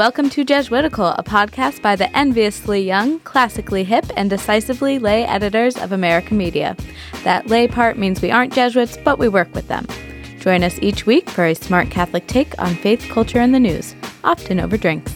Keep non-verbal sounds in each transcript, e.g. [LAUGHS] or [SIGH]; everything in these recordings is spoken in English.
welcome to Jesuitical, a podcast by the enviously young, classically hip, and decisively lay editors of America Media. That lay part means we aren't Jesuits, but we work with them. Join us each week for a smart Catholic take on faith, culture, and the news, often over drinks.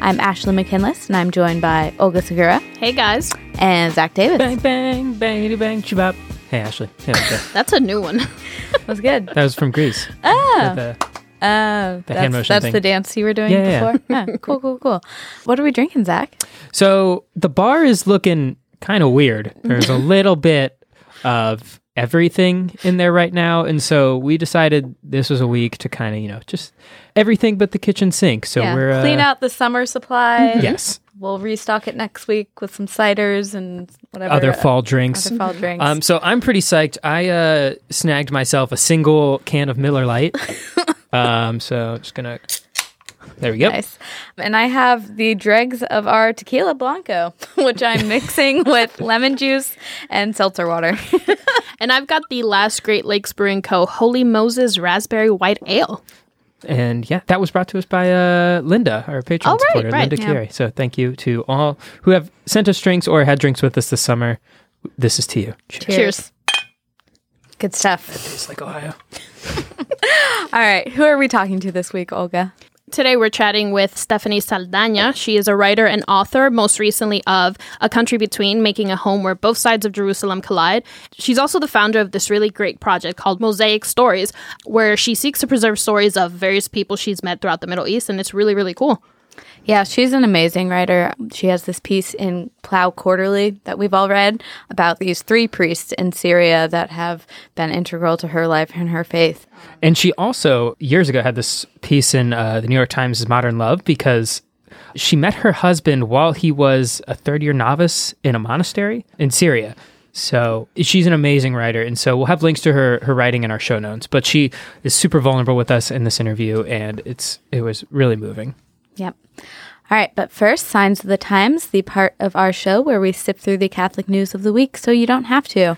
I'm Ashley McKinless, and I'm joined by Olga Segura Hey guys, and Zach Davis. Bang, bang, bangity bang, shabab. Hey, Ashley. Hey, okay. [LAUGHS] that's a new one. That was good. that was from Greece. Oh, The- oh, the that's, hand motion that's thing. the dance you were doing Yeah, yeah, before. [LAUGHS] Oh, cool, cool, cool. What are we drinking, Zach? so the bar is looking kind of weird. There's a [LAUGHS] little bit of everything in there right now. And so we decided this was a week to kind of, you know, just everything but the kitchen sink. So yeah, we're. Uh, clean out the summer supply. Yes. We'll restock it next week with some ciders and whatever Other uh, fall drinks. other fall drinks. Um, so I'm pretty psyched. I uh, snagged myself a single can of Miller Lite. [LAUGHS] um, so just gonna. There we go. Nice. And I have the dregs of our tequila blanco, [LAUGHS] which I'm [LAUGHS] mixing with lemon juice and seltzer water. [LAUGHS] and I've got the last Great Lakes Brewing Co. Holy Moses Raspberry White Ale. And yeah, that was brought to us by uh, Linda, our patron Oh, right, supporter, right, Linda yeah. Curie. So thank you to all who have sent us drinks or had drinks with us this summer. This is to you. Cheers. Cheers. Good stuff. It tastes like Ohio. [LAUGHS] All right. Who are we talking to this week, Olga? Today we're chatting with Stephanie Saldana. She is a writer and author, most recently of A Country Between, Making a Home Where Both Sides of Jerusalem Collide. She's also the founder of this really great project called Mosaic Stories, where she seeks to preserve stories of various people she's met throughout the Middle East, and it's really, really cool. Yeah, she's an amazing writer. She has this piece in Plough Quarterly that we've all read about these three priests in Syria that have been integral to her life and her faith. And she also, years ago, had this piece in uh, the New York Times' Modern Love because she met her husband while he was a third year novice in a monastery in Syria. So she's an amazing writer. And so we'll have links to her, her writing in our show notes. But she is super vulnerable with us in this interview, and it's it was really moving. Yep. All right, but first, Signs of the Times, the part of our show where we sift through the Catholic news of the week so you don't have to.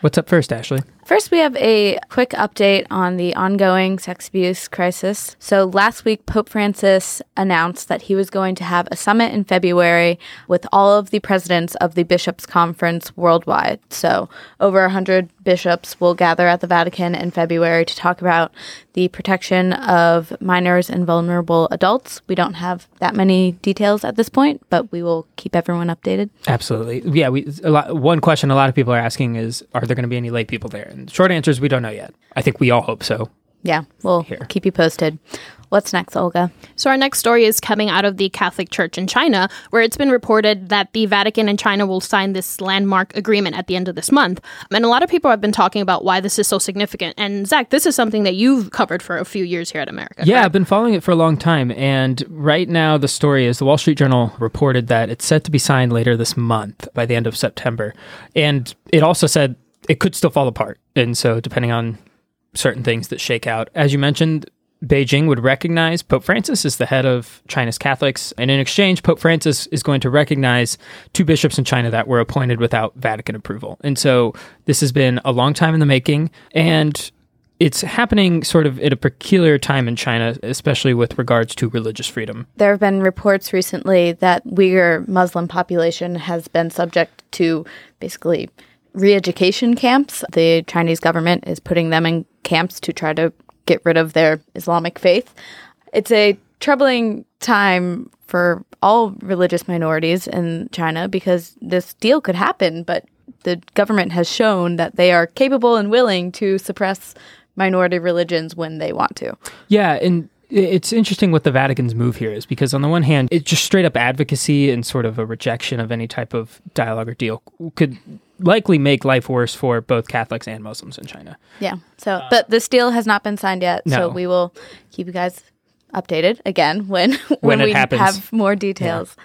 What's up first, Ashley? First, we have a quick update on the ongoing sex abuse crisis. So, last week, Pope Francis announced that he was going to have a summit in February with all of the presidents of the Bishops' Conference worldwide. So, over 100 bishops will gather at the Vatican in February to talk about the protection of minors and vulnerable adults. We don't have that many details at this point, but we will keep everyone updated. Absolutely. Yeah, we a lot, one question a lot of people are asking is are there going to be any lay people there? And the short answer is we don't know yet. I think we all hope so. Yeah, we'll Here. keep you posted. What's next, Olga? So, our next story is coming out of the Catholic Church in China, where it's been reported that the Vatican and China will sign this landmark agreement at the end of this month. And a lot of people have been talking about why this is so significant. And, Zach, this is something that you've covered for a few years here at America. Yeah, I've been following it for a long time. And right now, the story is the Wall Street Journal reported that it's set to be signed later this month by the end of September. And it also said it could still fall apart. And so, depending on certain things that shake out, as you mentioned, Beijing would recognize Pope Francis as the head of China's Catholics. And in exchange, Pope Francis is going to recognize two bishops in China that were appointed without Vatican approval. And so this has been a long time in the making. And it's happening sort of at a peculiar time in China, especially with regards to religious freedom. There have been reports recently that Uyghur Muslim population has been subject to basically re-education camps. The Chinese government is putting them in camps to try to get rid of their Islamic faith. It's a troubling time for all religious minorities in China because this deal could happen, but the government has shown that they are capable and willing to suppress minority religions when they want to. Yeah, and it's interesting what the Vatican's move here is because on the one hand, it's just straight up advocacy and sort of a rejection of any type of dialogue or deal could likely make life worse for both Catholics and Muslims in China. Yeah. So, uh, but this deal has not been signed yet. So we will keep you guys updated again when [LAUGHS] when, When it we happens. have more details.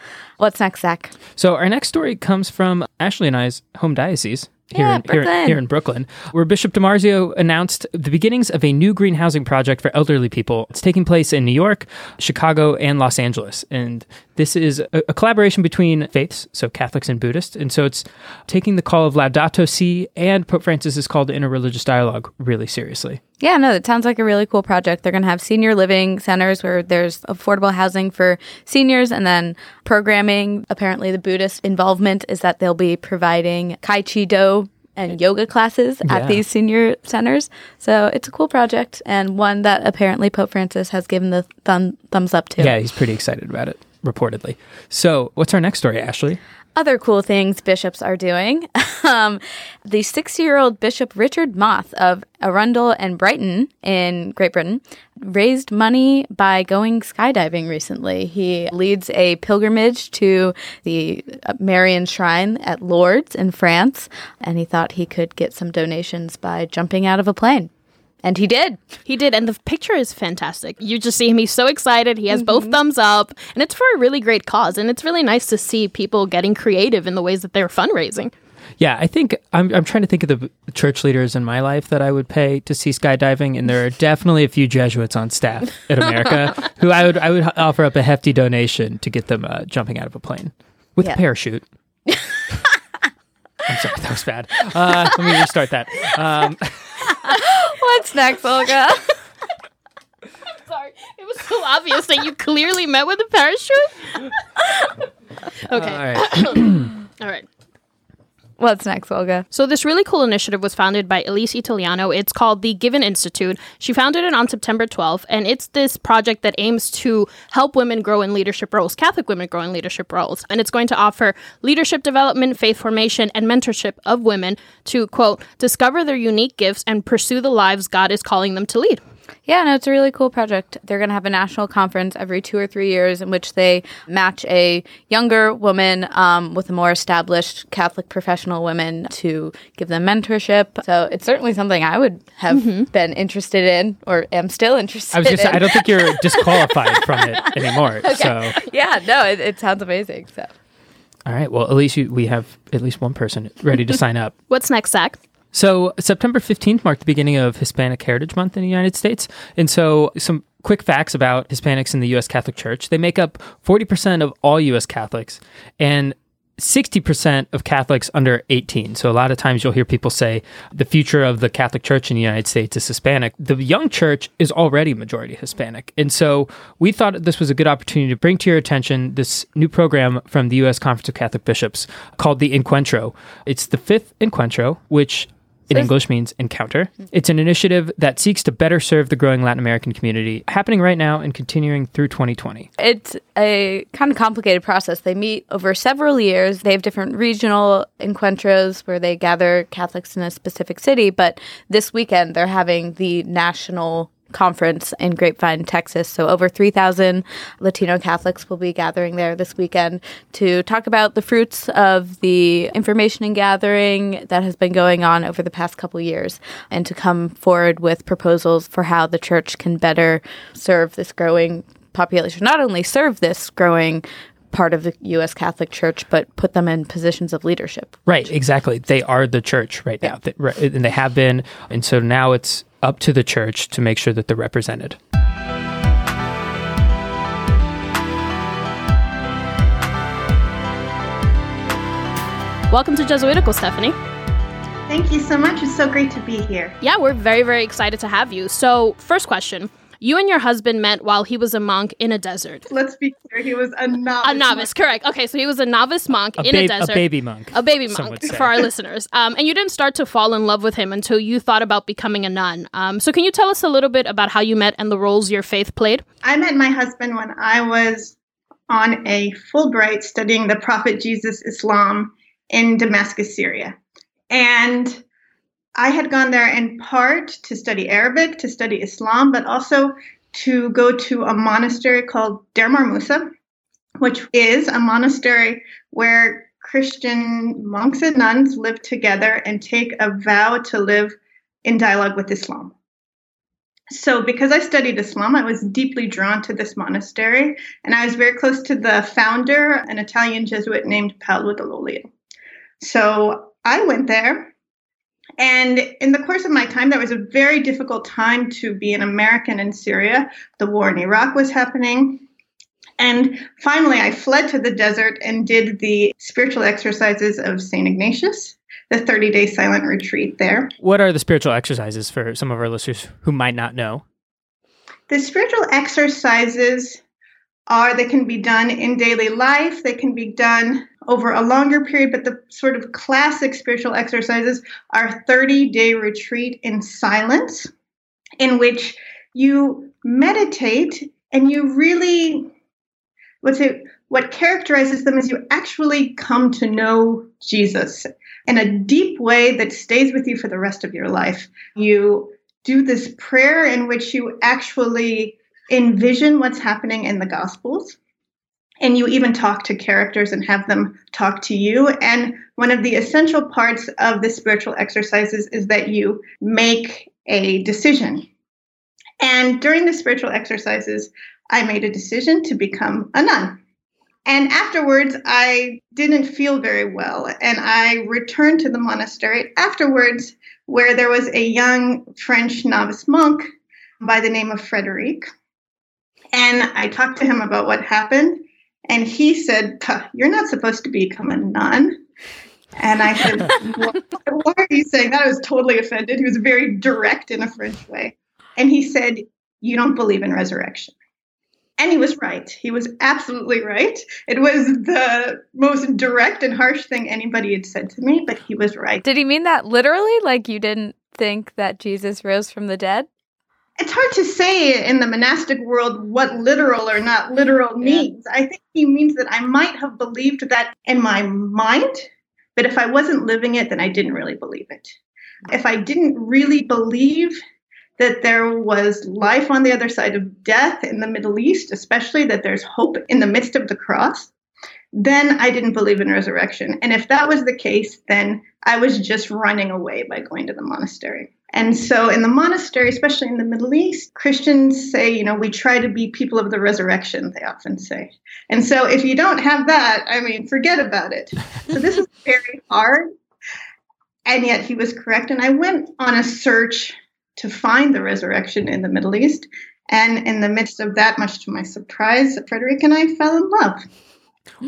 What's next, Zach? So our next story comes from Ashley and I's home diocese. Here, Yeah, in, here, Brooklyn. here in Brooklyn, where Bishop DiMarzio announced the beginnings of a new green housing project for elderly people. It's taking place in New York, Chicago, and Los Angeles. And this is a, a collaboration between faiths, so Catholics and Buddhists. And so it's taking the call of Laudato Si and Pope Francis's call to interreligious dialogue really seriously. Yeah, no, it sounds like a really cool project. They're going to have senior living centers where there's affordable housing for seniors and then programming. Apparently, the Buddhist involvement is that they'll be providing Kai Chi Do and yoga classes Yeah. at these senior centers. So it's a cool project and one that apparently Pope Francis has given the thumb, thumbs up to. Yeah, he's pretty excited about it, reportedly. So, what's our next story, Ashley? Other cool things bishops are doing. [LAUGHS] um, the 60 year old Bishop Richard Moth of Arundel and Brighton in Great Britain raised money by going skydiving recently. He leads a pilgrimage to the Marian Shrine at Lourdes in France, and he thought he could get some donations by jumping out of a plane. And he did. He did, and the picture is fantastic. You just see him; he's so excited. He has both thumbs up, and it's for a really great cause. And it's really nice to see people getting creative in the ways that they're fundraising. Yeah, I think I'm, I'm trying to think of the church leaders in my life that I would pay to see skydiving, and there are definitely a few Jesuits on staff at America [LAUGHS] who I would I would offer up a hefty donation to get them uh, jumping out of a plane with Yeah. a parachute. [LAUGHS] I'm sorry, that was bad. Uh, let me restart that. Um, [LAUGHS] What's next, Olga? [LAUGHS] Sorry, it was so obvious that you clearly met with a parachute. [LAUGHS] okay, all right. [COUGHS] all right. What's next, Olga? So this really cool initiative was founded by Elise Italiano. It's called the Given Institute. She founded it on September 12th, and it's this project that aims to help women grow in leadership roles, Catholic women grow in leadership roles. And it's going to offer leadership development, faith formation, and mentorship of women to, quote, discover their unique gifts and pursue the lives God is calling them to lead. Yeah, no, it's a really cool project. They're going to have a national conference every two or three years in which they match a younger woman um, with a more established Catholic professional woman to give them mentorship. So it's certainly something I would have been interested in or am still interested I was just in. I don't think you're [LAUGHS] disqualified from it anymore. So yeah, no, it, it sounds amazing. So all right, well at least you, we have at least one person ready to sign up. What's next, Zach? So September 15th marked the beginning of Hispanic Heritage Month in the United States. And so some quick facts about Hispanics in the US Catholic Church. They make up 40% of all US Catholics and 60% of Catholics under 18. So a lot of times you'll hear people say the future of the Catholic Church in the United States is Hispanic. The young church is already majority Hispanic. And so we thought this was a good opportunity to bring to your attention this new program from the US Conference of Catholic Bishops called the Encuentro. It's the fifth Encuentro, which in English means encounter. It's an initiative that seeks to better serve the growing Latin American community, happening right now and continuing through 2020. it's a kind of complicated process. They meet over several years. They have different regional encuentros where they gather Catholics in a specific city. But this weekend, they're having the national conference in Grapevine, Texas. So over 3,000 Latino Catholics will be gathering there this weekend to talk about the fruits of the information and gathering that has been going on over the past couple years and to come forward with proposals for how the church can better serve this growing population, not only serve this growing part of the U.S. Catholic Church, but put them in positions of leadership. Right, exactly. They are the church right now, They- right, and they have been. And so now it's up to the church to make sure that they're represented. Welcome to Jesuitical, Stephanie. Thank you so much. It's so great to be here. Yeah, we're very, very excited to have you. So, first question. You and your husband met while he was a monk in a desert. Let's be clear, he was a novice. A novice, correct. Okay, so he was a novice monk A, in a desert. a baby monk. A baby monk for our listeners. Um, and you didn't start to fall in love with him until you thought about becoming a nun. Um, so, can you tell us a little bit about how you met and the roles your faith played? I met my husband when I was on a Fulbright studying the Prophet Jesus Islam in Damascus, Syria. And I had gone there in part to study Arabic, to study Islam, but also to go to a monastery called Deir Mar Musa, which is a monastery where Christian monks and nuns live together and take a vow to live in dialogue with Islam. So, because I studied Islam, I was deeply drawn to this monastery, and I was very close to the founder, an Italian Jesuit named Paolo Dall'Oglio. So, I went there, and in the course of my time, that was a very difficult time to be an American in Syria. The war in Iraq was happening. And finally, I fled to the desert and did the spiritual exercises of St. Ignatius, the 30 day silent retreat there. What are the spiritual exercises for some of our listeners who might not know? The spiritual exercises are, they can be done in daily life, they can be done over a longer period, but the sort of classic spiritual exercises are 30 day retreat in silence, in which you meditate and you really what's it what characterizes them is you actually come to know Jesus in a deep way that stays with you for the rest of your life. You do this prayer in which you actually envision what's happening in the Gospels. And you even talk to characters and have them talk to you. And one of the essential parts of the spiritual exercises is that you make a decision. And during the spiritual exercises, I made a decision to become a nun. And afterwards, I didn't feel very well. And I returned to the monastery afterwards, where there was a young French novice monk by the name of Frederic. And I talked to him about what happened. And he said, You're not supposed to become a nun. And I said, [LAUGHS] Why are you saying that? I was totally offended. He was very direct in a French way. And he said, You don't believe in resurrection. And he was right. He was absolutely right. It was the most direct and harsh thing anybody had said to me, but he was right. Did he mean that literally? Like you didn't think that Jesus rose from the dead? It's hard to say in the monastic world what literal or not literal means. Yeah. I think he means that I might have believed that in my mind, but if I wasn't living it, then I didn't really believe it. If I didn't really believe that there was life on the other side of death in the Middle East, especially that there's hope in the midst of the cross, then I didn't believe in resurrection. And if that was the case, then I was just running away by going to the monastery. And so in the monastery, especially in the Middle East, Christians say, you know, we try to be people of the resurrection, they often say. And so if you don't have that, I mean, forget about it. So this is [LAUGHS] very hard. And yet he was correct. And I went on a search to find the resurrection in the Middle East. And in the midst of that, much to my surprise, Frederick and I fell in love.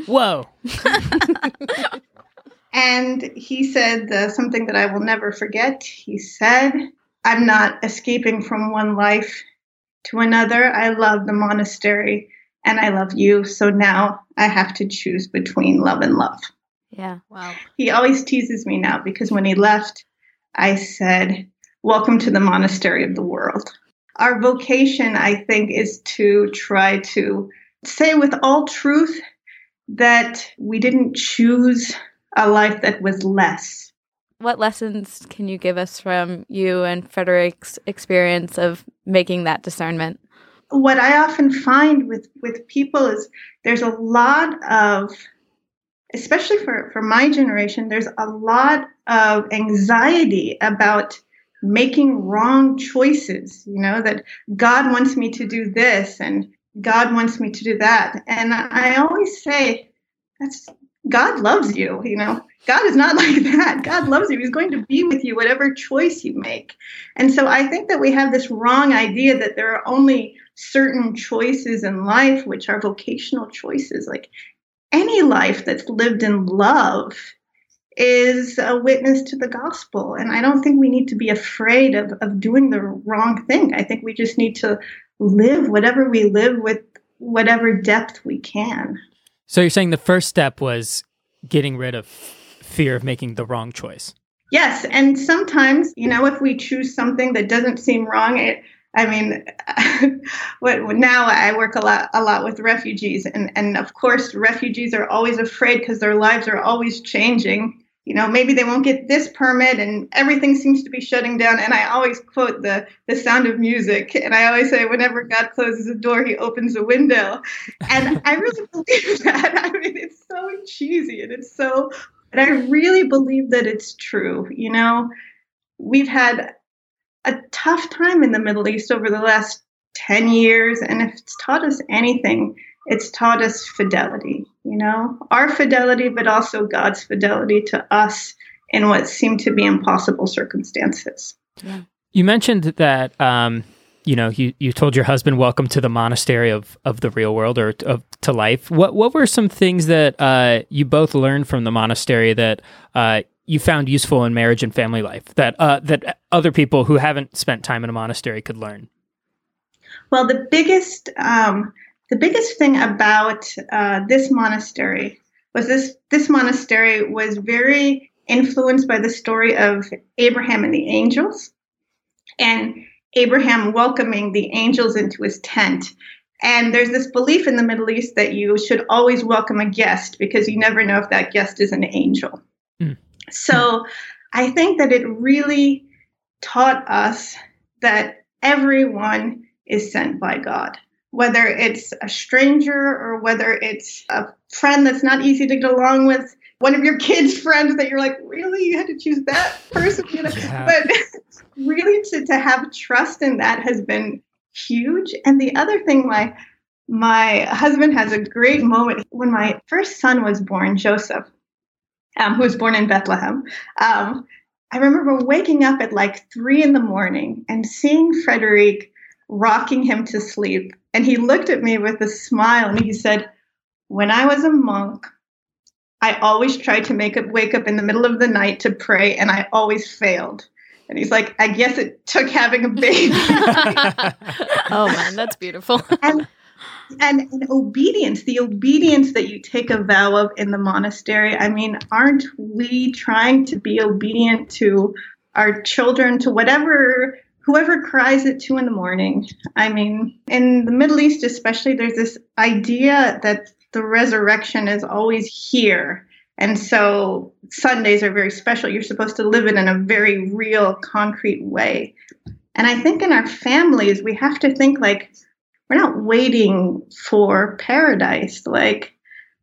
Whoa. [LAUGHS] [LAUGHS] and he said uh, something that I will never forget. He said, I'm not escaping from one life to another. I love the monastery and I love you. So now I have to choose between love and love. Yeah. Wow. He always teases me now because when he left, I said, Welcome to the monastery of the world. Our vocation, I think, is to try to say with all truth that we didn't choose a life that was less. What lessons can you give us from you and Frederick's experience of making that discernment? What I often find with, with people is there's a lot of, especially for, for my generation, there's a lot of anxiety about making wrong choices, you know, that God wants me to do this and God wants me to do that. And I always say, that's God loves you, you know. God is not [LAUGHS] like that. God loves you. He's going to be with you whatever choice you make. And so I think that we have this wrong idea that there are only certain choices in life which are vocational choices. Like any life that's lived in love is a witness to the gospel. And I don't think we need to be afraid of, of doing the wrong thing. I think we just need to live whatever we live with whatever depth we can. So you're saying the first step was getting rid of fear of making the wrong choice. Yes, and sometimes, you know, if we choose something that doesn't seem wrong, it I mean, [LAUGHS] what now I work a lot, a lot with refugees, and and of course, refugees are always afraid because their lives are always changing, you know maybe they won't get this permit and everything seems to be shutting down. And i always quote the the sound of music. And i always say whenever god closes a door he opens a window. And i really [LAUGHS] believe that. I mean it's so cheesy and it's so but i really believe that it's true. You know we've had a tough time in the Middle East over the last 10 years. And if it's taught us anything, it's taught us fidelity, you know, our fidelity, but also God's fidelity to us in what seemed to be impossible circumstances. Yeah. You mentioned that, um, you know, you, you told your husband, welcome to the monastery of, of the real world or of, to life. What, what were some things that uh, you both learned from the monastery that uh, you found useful in marriage and family life that, uh, that other people who haven't spent time in a monastery could learn? Well, the biggest um, the biggest thing about uh, this monastery was this this monastery was very influenced by the story of Abraham and the angels, and Abraham welcoming the angels into his tent. And there's this belief in the Middle East that you should always welcome a guest because you never know if that guest is an angel. Mm. So I think that it really taught us that everyone is sent by God. Whether it's a stranger or whether it's a friend that's not easy to get along with, one of your kids' friends that you're like, really, you had to choose that person, you know? [LAUGHS] Yeah. But [LAUGHS] really, to to have trust in that has been huge. And the other thing, my my husband has a great moment when my first son was born, Joseph, um, who was born in Bethlehem. Um, I remember waking up at like three in the morning and seeing Frederic rocking him to sleep. And he looked at me with a smile and he said, When I was a monk, I always tried to make it wake up in the middle of the night to pray, and I always failed. And he's like, I guess it took having a [LAUGHS] baby. [LAUGHS] oh man, that's beautiful. and, and, and obedience, the obedience that you take a vow of in the monastery. I mean, aren't we trying to be obedient to our children, to whatever whoever cries at two in the morning. I mean, in the Middle East, especially, there's this idea that the resurrection is always here. And so Sundays are very special. You're supposed to live it in a very real, concrete way. And I think in our families, we have to think like, we're not waiting for paradise. Like,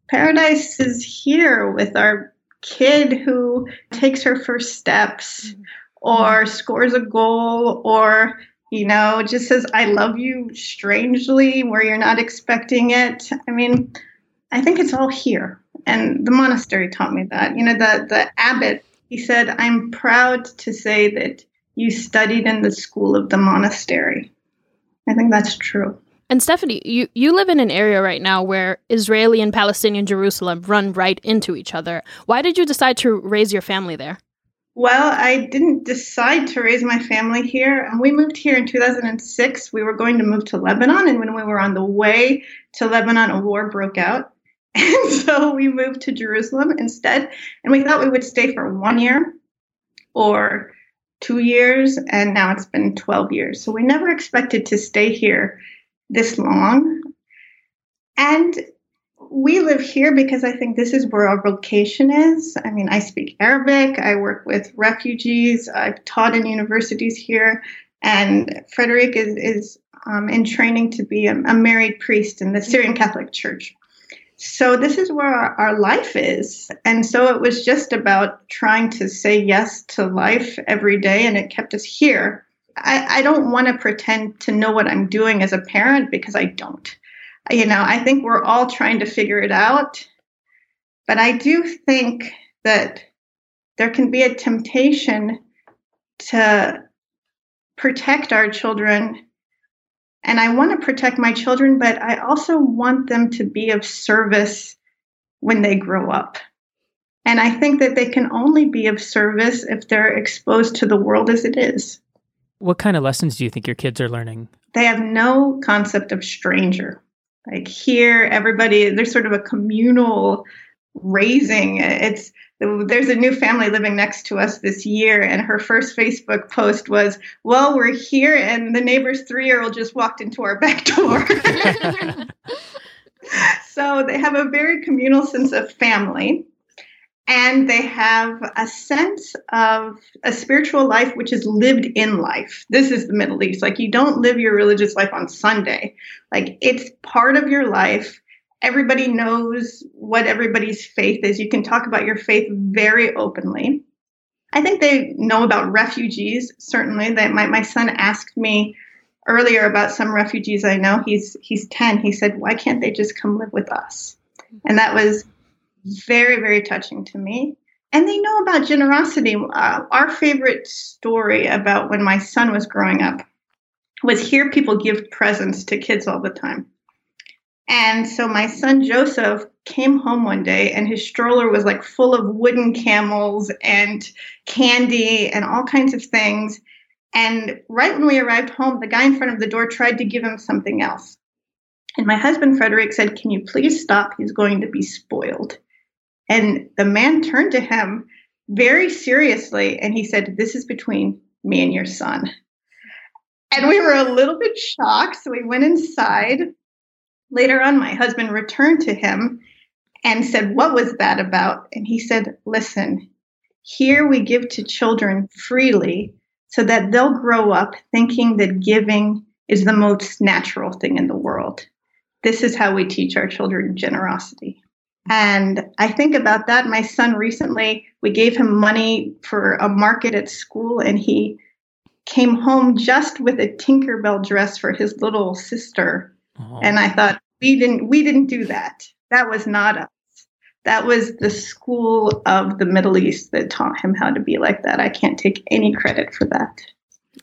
paradise is here with our kid who takes her first steps mm-hmm. Or mm-hmm. scores a goal or you know just says i love you strangely where you're not expecting it. I mean i think it's all here. And the monastery taught me that. You know the the abbot he said i'm proud to say that you studied in the school of the monastery. I think that's true. And Stephanie, you, you live in an area right now where Israeli and Palestinian Jerusalem run right into each other. Why did you decide to raise your family there? Well, I didn't decide to raise my family here. And we moved here in 2006. We were going to move to Lebanon. And when we were on the way to Lebanon, a war broke out. [LAUGHS] And so we moved to Jerusalem instead. And we thought we would stay for one year or two years. And now it's been 12 years. So we never expected to stay here this long. And we live here because I think this is where our vocation is. I mean, I speak Arabic, I work with refugees, I've taught in universities here, and Frederick is, is um, in training to be a, a, married priest in the Syrian Catholic Church. So, this is where our, our life is. And so, it was just about trying to say yes to life every day, and it kept us here. I, I don't want to pretend to know what I'm doing as a parent because I don't you know, I think we're all trying to figure it out. But I do think that there can be a temptation to protect our children. And I want to protect my children, but I also want them to be of service when they grow up. And I think that they can only be of service if they're exposed to the world as it is. What kind of lessons do you think your kids are learning? They have no concept of stranger. Like here, everybody, there's sort of a communal raising. It's there's a new family living next to us this year, and her first Facebook post was, "Well, we're here, and the neighbor's three-year-old just walked into our [LAUGHS] back door." [LAUGHS] so they have a very communal sense of family and they have a sense of a spiritual life which is lived in life. This is the Middle East. Like, you don't live your religious life on Sunday, like, it's part of your life. Everybody knows what everybody's faith is. You can talk about your faith very openly. I think they know about refugees. Certainly, that my my son asked me earlier about some refugees I know. He's he's ten. He said, "Why can't they just come live with us?" And that was very very touching to me. And they know about generosity. Uh, our favorite story about when my son was growing up was hear people give presents to kids all the time. And so my son Joseph came home one day and his stroller was like full of wooden camels and candy and all kinds of things. And right when we arrived home, the guy in front of the door tried to give him something else. And my husband Frederick said, Can you please stop? He's going to be spoiled. And the man turned to him very seriously and he said, This is between me and your son. And we were a little bit shocked. So we went inside Later on, my husband returned to him and said, What was that about? And he said, Listen, here we give to children freely so that they'll grow up thinking that giving is the most natural thing in the world. This is how we teach our children generosity. And I think about that. My son recently, we gave him money for a market at school, and he came home just with a Tinkerbell dress for his little sister uh-huh. And I thought we didn't we didn't do that. That was not us. That was the school of the Middle East that taught him how to be like that. I can't take any credit for that.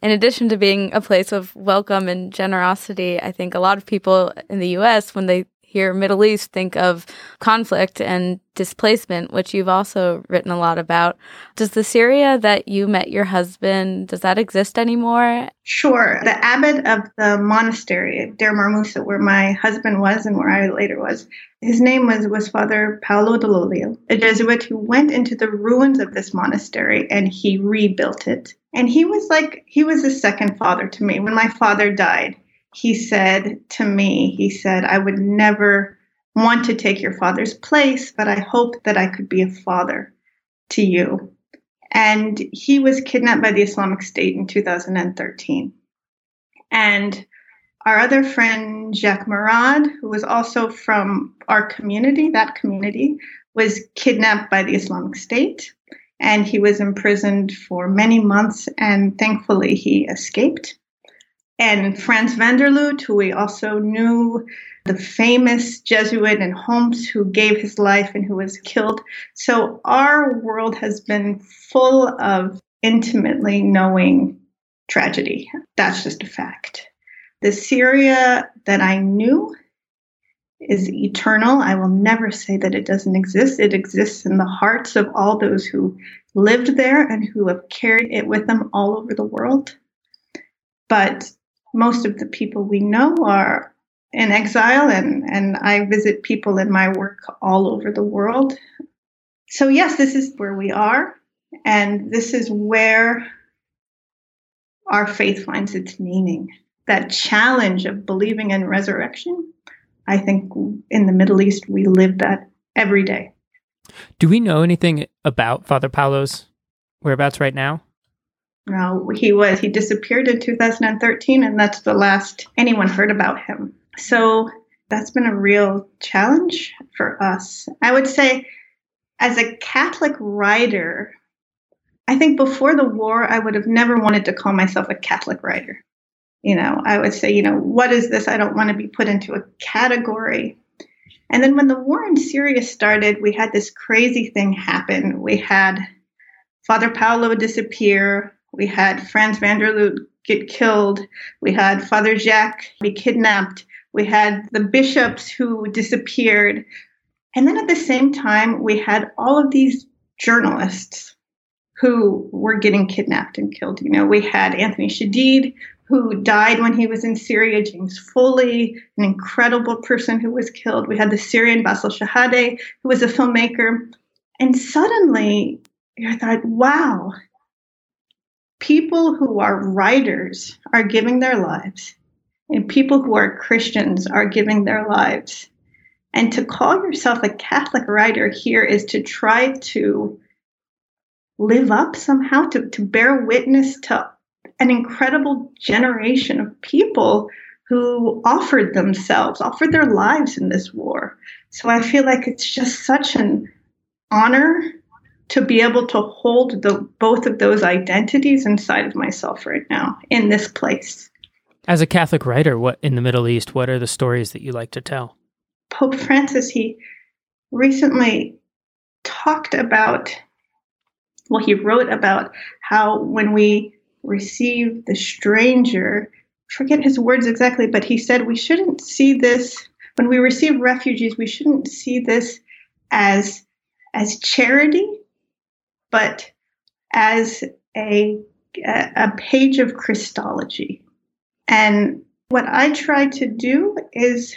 In addition to being a place of welcome and generosity, I think a lot of people in the US when they hear Middle East think of conflict and displacement, which you've also written a lot about. Does the Syria that you met your husband, does that exist anymore? Sure. The abbot of the monastery, Deir Mar Musa, where my husband was and where I later was, his name was, was Father Paolo Dall'Oglio, a Jesuit who went into the ruins of this monastery and he rebuilt it. And he was like, he was a second father to me. When my father died, he said to me, he said, I would never want to take your father's place, but I hope that I could be a father to you. And he was kidnapped by the Islamic State in 2013. And our other friend, Jacques Murad, who was also from our community, that community, was kidnapped by the Islamic State. And he was imprisoned for many months, and thankfully he escaped and Frans van der Lugt, who we also knew, the famous Jesuit in Homs who gave his life and who was killed. So our world has been full of intimately knowing tragedy. That's just a fact. The Syria that I knew is eternal. I will never say that it doesn't exist. It exists in the hearts of all those who lived there and who have carried it with them all over the world. But most of the people we know are in exile, and, and I visit people in my work all over the world. So, yes, this is where we are, and this is where our faith finds its meaning. That challenge of believing in resurrection, I think in the Middle East, we live that every day. Do we know anything about Father Paolo's whereabouts right now? No, he was he disappeared in 2013, and that's the last anyone heard about him. So that's been a real challenge for us. I would say, as a Catholic writer, I think before the war, I would have never wanted to call myself a Catholic writer. You know, I would say, you know, what is this? I don't want to be put into a category. And then when the war in Syria started, we had this crazy thing happen. We had Father Paolo disappear. We had Frans van der Lugt get killed. We had Father Jacques be kidnapped. We had the bishops who disappeared. And then at the same time, we had all of these journalists who were getting kidnapped and killed. You know, we had Anthony Shadid, who died when he was in Syria, James Foley, an incredible person who was killed. We had the Syrian Bassel Shahade, who was a filmmaker. And suddenly, I thought, wow, people who are writers are giving their lives, and people who are Christians are giving their lives. And to call yourself a Catholic writer here is to try to live up somehow, to, to bear witness to an incredible generation of people who offered themselves, offered their lives in this war. So I feel like it's just such an honor to be able to hold the both of those identities inside of myself right now in this place. As a Catholic writer, what in the Middle East, what are the stories that you like to tell? Pope Francis he recently talked about well he wrote about how when we receive the stranger forget his words exactly but he said we shouldn't see this when we receive refugees we shouldn't see this as as charity but as a a page of Christology. And what I try to do is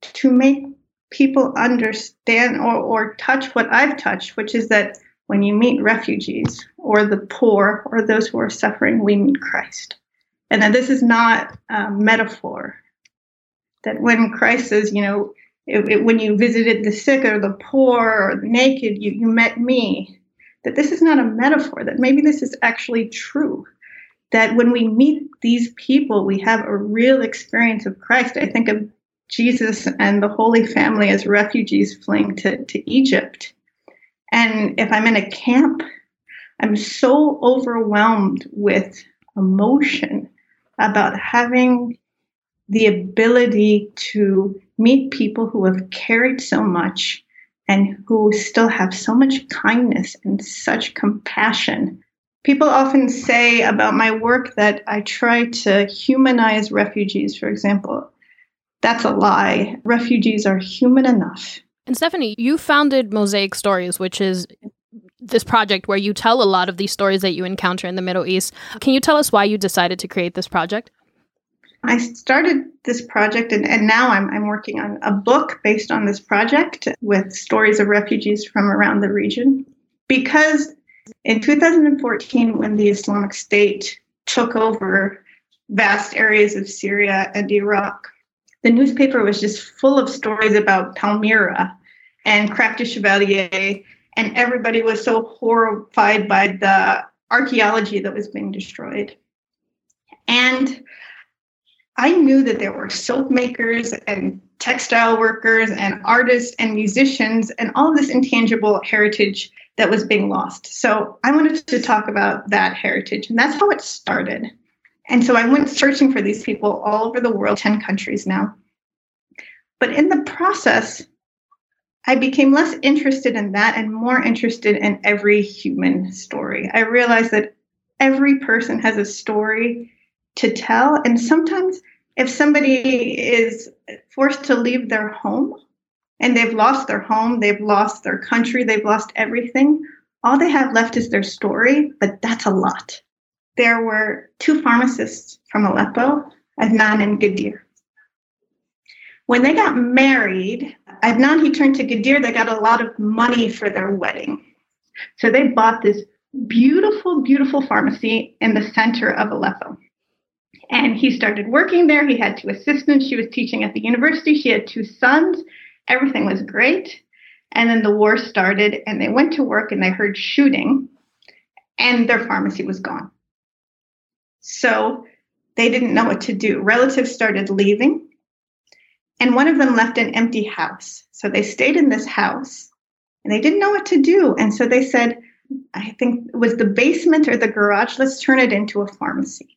to make people understand or, or touch what I've touched, which is that when you meet refugees or the poor or those who are suffering, we meet Christ. And that this is not a metaphor. That when Christ says, you know, it, it, when you visited the sick or the poor or the naked, you, you met me that this is not a metaphor, that maybe this is actually true. That when we meet these people, we have a real experience of Christ. I think of Jesus and the Holy Family as refugees fleeing to, to Egypt. And if I'm in a camp, I'm so overwhelmed with emotion about having the ability to meet people who have carried so much and who still have so much kindness and such compassion. People often say about my work that I try to humanize refugees, for example. That's a lie. Refugees are human enough. And Stephanie, you founded Mosaic Stories, which is this project where you tell a lot of these stories that you encounter in the Middle East. Can you tell us why you decided to create this project? I started this project, and, and now I'm, I'm working on a book based on this project with stories of refugees from around the region. Because in 2014, when the Islamic State took over vast areas of Syria and Iraq, the newspaper was just full of stories about Palmyra and du Chevalier, and everybody was so horrified by the archaeology that was being destroyed. And I knew that there were soap makers and textile workers and artists and musicians and all this intangible heritage that was being lost. So I wanted to talk about that heritage, and that's how it started. And so I went searching for these people all over the world, 10 countries now. But in the process, I became less interested in that and more interested in every human story. I realized that every person has a story to tell. And sometimes, if somebody is forced to leave their home and they've lost their home, they've lost their country, they've lost everything, all they have left is their story, but that's a lot. There were two pharmacists from Aleppo, Adnan and Gadir. When they got married, Adnan he turned to Gadir, they got a lot of money for their wedding. So they bought this beautiful, beautiful pharmacy in the center of Aleppo. And he started working there. He had two assistants. She was teaching at the university. She had two sons. Everything was great. And then the war started, and they went to work and they heard shooting, and their pharmacy was gone. So they didn't know what to do. Relatives started leaving, and one of them left an empty house. So they stayed in this house and they didn't know what to do. And so they said, I think it was the basement or the garage, let's turn it into a pharmacy.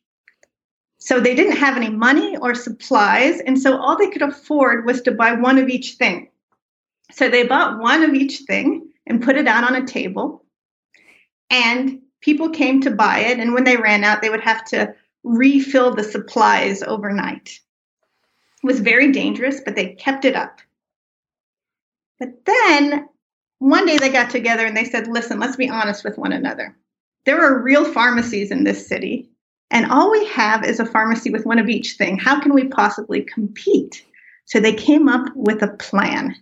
So they didn't have any money or supplies. And so all they could afford was to buy one of each thing. So they bought one of each thing and put it out on a table. And people came to buy it. And when they ran out, they would have to refill the supplies overnight. It was very dangerous, but they kept it up. But then one day they got together and they said, listen, let's be honest with one another. There are real pharmacies in this city and all we have is a pharmacy with one of each thing. How can we possibly compete? So they came up with a plan.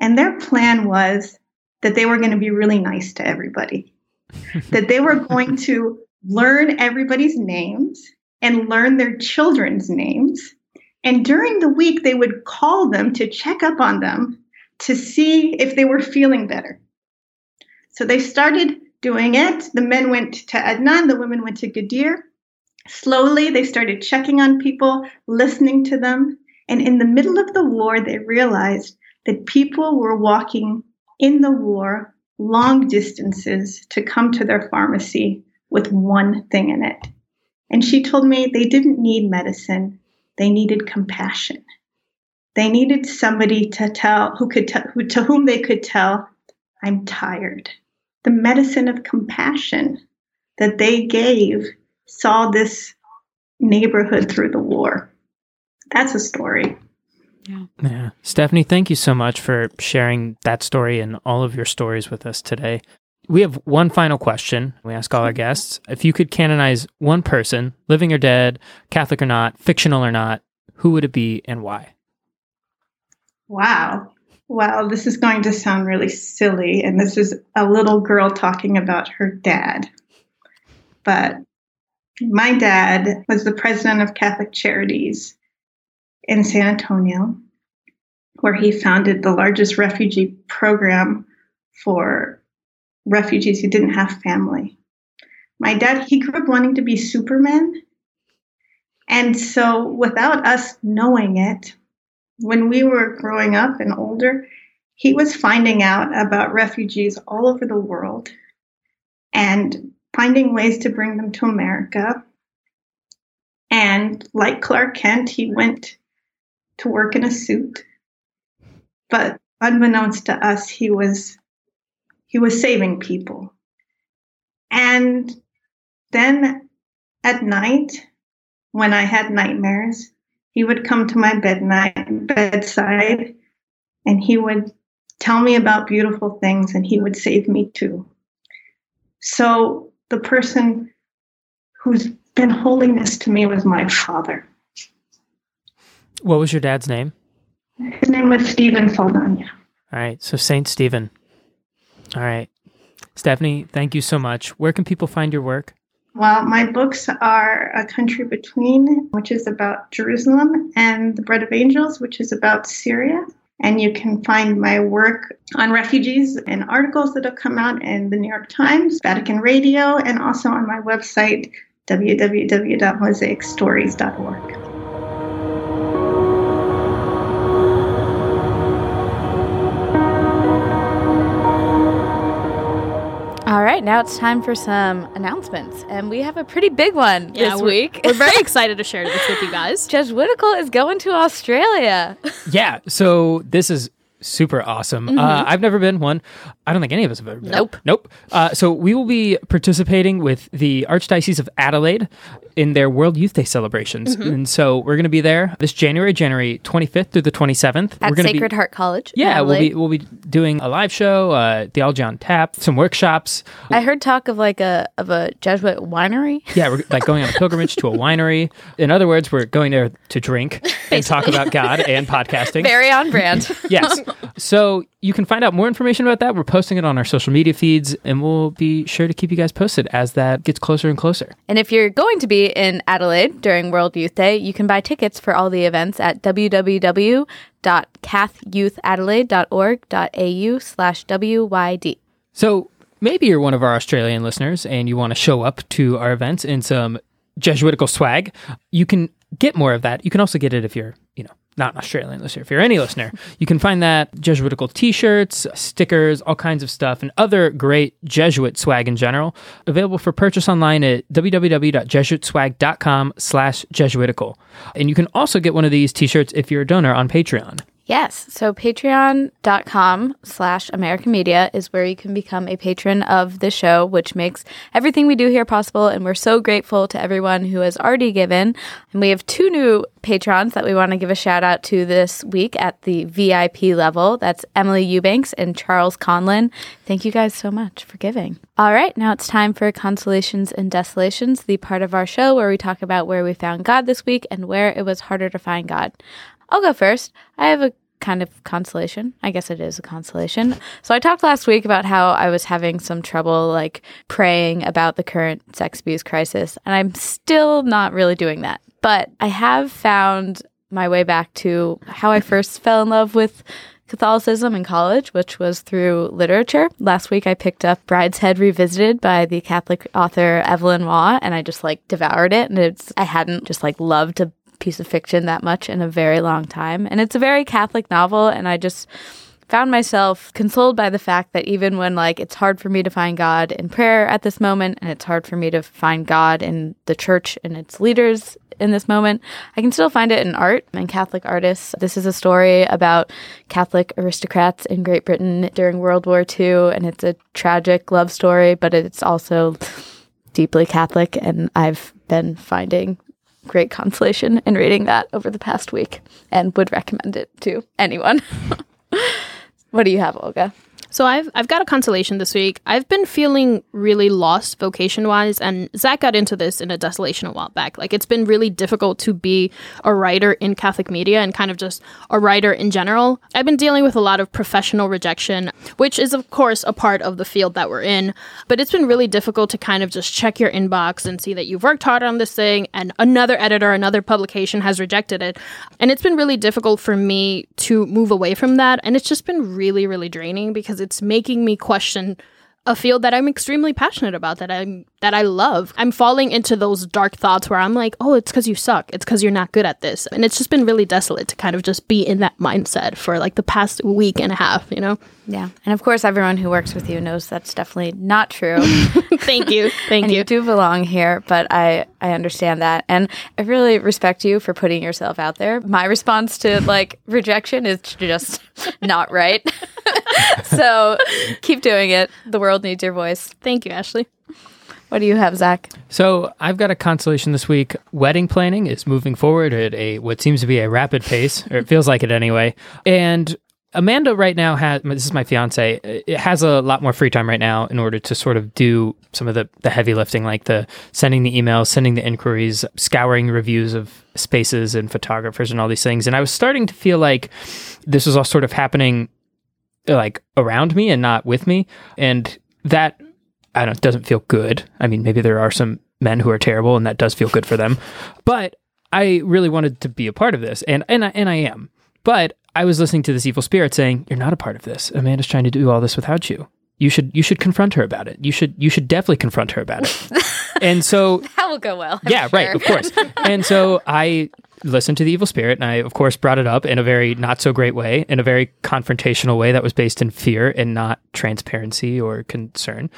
And their plan was that they were going to be really nice to everybody, [LAUGHS] that they were going to learn everybody's names and learn their children's names. And during the week, they would call them to check up on them to see if they were feeling better. So they started doing it. The men went to Adnan, the women went to Gadir. Slowly, they started checking on people, listening to them. And in the middle of the war, they realized that people were walking in the war long distances to come to their pharmacy with one thing in it. And she told me they didn't need medicine, they needed compassion. They needed somebody to tell who could who, to whom they could tell, I'm tired. The medicine of compassion that they gave saw this neighborhood through the war. That's a story. Yeah. yeah. Stephanie, thank you so much for sharing that story and all of your stories with us today. We have one final question we ask all our mm-hmm. guests. If you could canonize one person, living or dead, Catholic or not, fictional or not, who would it be and why? Wow. Well, this is going to sound really silly. And this is a little girl talking about her dad. But my dad was the president of Catholic Charities in San Antonio, where he founded the largest refugee program for refugees who didn't have family. My dad, he grew up wanting to be Superman. And so, without us knowing it, when we were growing up and older, he was finding out about refugees all over the world and finding ways to bring them to America. And like Clark Kent, he went to work in a suit. But unbeknownst to us, he was he was saving people. And then at night, when I had nightmares, he would come to my bed night, bedside and he would tell me about beautiful things and he would save me too. So the person who's been holding this to me was my father. What was your dad's name? His name was Stephen Saldana. All right, so Saint Stephen. All right. Stephanie, thank you so much. Where can people find your work? Well, my books are A Country Between, which is about Jerusalem, and The Bread of Angels, which is about Syria. And you can find my work on refugees and articles that have come out in the New York Times, Vatican Radio, and also on my website, www.mosaicstories.org. All right, now it's time for some announcements, and we have a pretty big one Yeah, this we're- week. We're very [LAUGHS] excited to share this with you guys. Jesuitical is going to Australia. Yeah, so this is super awesome. Uh, I've never been one. I don't think any of us have ever been. Nope. Nope. Uh, so we will be participating with the Archdiocese of Adelaide in their World Youth Day celebrations. And so we're going to be there this January, January 25th through the 27th. At we're Sacred be, Heart College. Yeah, we'll be we'll be doing a live show, uh, theology on tap, some workshops. I heard talk of like a of a Jesuit winery. Yeah, we're like going on a pilgrimage to a [LAUGHS] winery. In other words, we're going there to drink and talk about God and podcasting. [LAUGHS] Very on brand. yes. [LAUGHS] So you can find out more information about that. We're posting it on our social media feeds, and we'll be sure to keep you guys posted as that gets closer and closer. and if you're going to be in Adelaide during World Youth Day, you can buy tickets for all the events at www.cathyouthadelaide.org.au slash WYD. So maybe you're one of our Australian listeners and you want to show up to our events in some Jesuitical swag. You can get more of that. You can also get it if you're, you know, not an Australian listener. If you're any listener, you can find that Jesuitical t-shirts, stickers, all kinds of stuff, and other great Jesuit swag in general, available for purchase online at www.jesuitswag.com slash Jesuitical. And you can also get one of these t-shirts if you're a donor on Patreon. Yes. So patreon.com slash America Media is where you can become a patron of the show, which makes everything we do here possible. And we're so grateful to everyone who has already given. And we have two new patrons that we want to give a shout out to this week at the VIP level. That's Emily Eubanks and Charles Conlin. Thank you guys so much for giving. All right. Now it's time for Consolations and Desolations, the part of our show where we talk about where we found God this week and where it was harder to find God. I'll go first. I have a kind of consolation. I guess it is a consolation. So I talked last week about how I was having some trouble like praying about the current sex abuse crisis, and I'm still not really doing that. But I have found my way back to how I first fell in love with Catholicism in college, which was through literature. Last week I picked up Brideshead Revisited by the Catholic author Evelyn Waugh and I just like devoured it and it's I hadn't just like loved a piece of fiction that much in a very long time. And it's a very Catholic novel and I just found myself consoled by the fact that even when like it's hard for me to find God in prayer at this moment and it's hard for me to find God in the church and its leaders in this moment, I can still find it in art and Catholic artists. This is a story about Catholic aristocrats in Great Britain during World War II and it's a tragic love story, but it's also deeply Catholic and I've been finding great consolation in reading that over the past week and would recommend it to anyone. [LAUGHS] what do you have, Olga? So I've I've got a consolation this week. I've been feeling really lost vocation wise, and Zach got into this in a desolation a while back. Like it's been really difficult to be a writer in Catholic media and kind of just a writer in general. I've been dealing with a lot of professional rejection, which is of course a part of the field that we're in. But it's been really difficult to kind of just check your inbox and see that you've worked hard on this thing, and another editor, another publication has rejected it, and it's been really difficult for me to move away from that. And it's just been really really draining because because it's making me question a field that I'm extremely passionate about that I'm that I love. I'm falling into those dark thoughts where I'm like, "Oh, it's cuz you suck. It's cuz you're not good at this." And it's just been really desolate to kind of just be in that mindset for like the past week and a half, you know. Yeah. And of course everyone who works with you knows that's definitely not true. [LAUGHS] Thank you. [LAUGHS] Thank and you. you do belong here, but I I understand that. And I really respect you for putting yourself out there. My response to like rejection is just [LAUGHS] not right. so keep doing it. The world needs your voice. Thank you, Ashley. What do you have, Zach? So I've got a consolation this week. Wedding planning is moving forward at a what seems to be a rapid pace, or it feels like it anyway. And Amanda right now has this is my fiance. Uh, it has a lot more free time right now in order to sort of do some of the the heavy lifting, like the sending the emails, sending the inquiries, scouring reviews of spaces and photographers and all these things. And I was starting to feel like this was all sort of happening like around me and not with me, and that I don't doesn't feel good. I mean, maybe there are some men who are terrible, and that does feel good for them, but I really wanted to be a part of this, and and I, and I am. But I was listening to this evil spirit saying, "You're not a part of this. Amanda's trying to do all this without you. You should you should confront her about it. You should you should definitely confront her about it." [LAUGHS] and so that will go well. I'm yeah, sure. right, of course. and so I listened to the evil spirit, and I of course brought it up in a very not so great way, in a very confrontational way that was based in fear and not transparency or concern.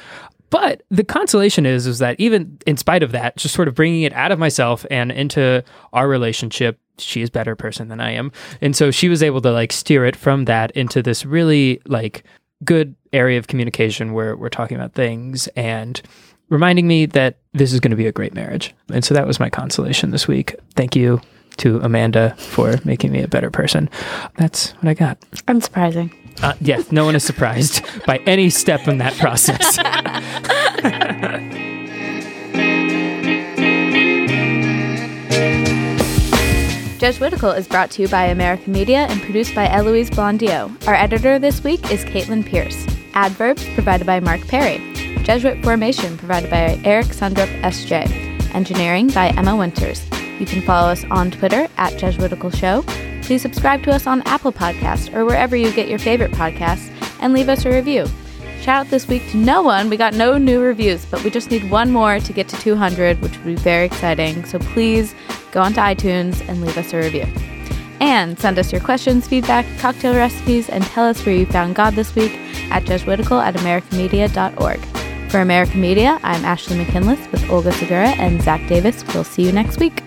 But the consolation is is that even in spite of that, just sort of bringing it out of myself and into our relationship, she is a better person than I am. And so she was able to like steer it from that into this really like good area of communication where we're talking about things and reminding me that this is going to be a great marriage. And so that was my consolation this week. Thank you to Amanda for making me a better person. That's what I got. Unsurprising. Uh, yes, no one is surprised by any step in that process. [LAUGHS] Judge Jesuitical is brought to you by America Media and produced by Eloise Blondiau. Our editor this week is Caitlin Pierce. Adverbs provided by Mark Perry. Jesuit formation provided by Eric Sundrup SJ. Engineering by Emma Winters. You can follow us on Twitter at Jesuitical Show. Please subscribe to us on Apple Podcasts or wherever you get your favorite podcasts and leave us a review. Shout out this week to no one. We got no new reviews, but we just need one more to get to 200, which would be very exciting. So please go onto iTunes and leave us a review. And send us your questions, feedback, cocktail recipes, and tell us where you found God this week at Jesuitical at AmericaMedia.org. For America Media, I'm Ashley McKinless with Olga Segura and Zach Davis. We'll see you next week.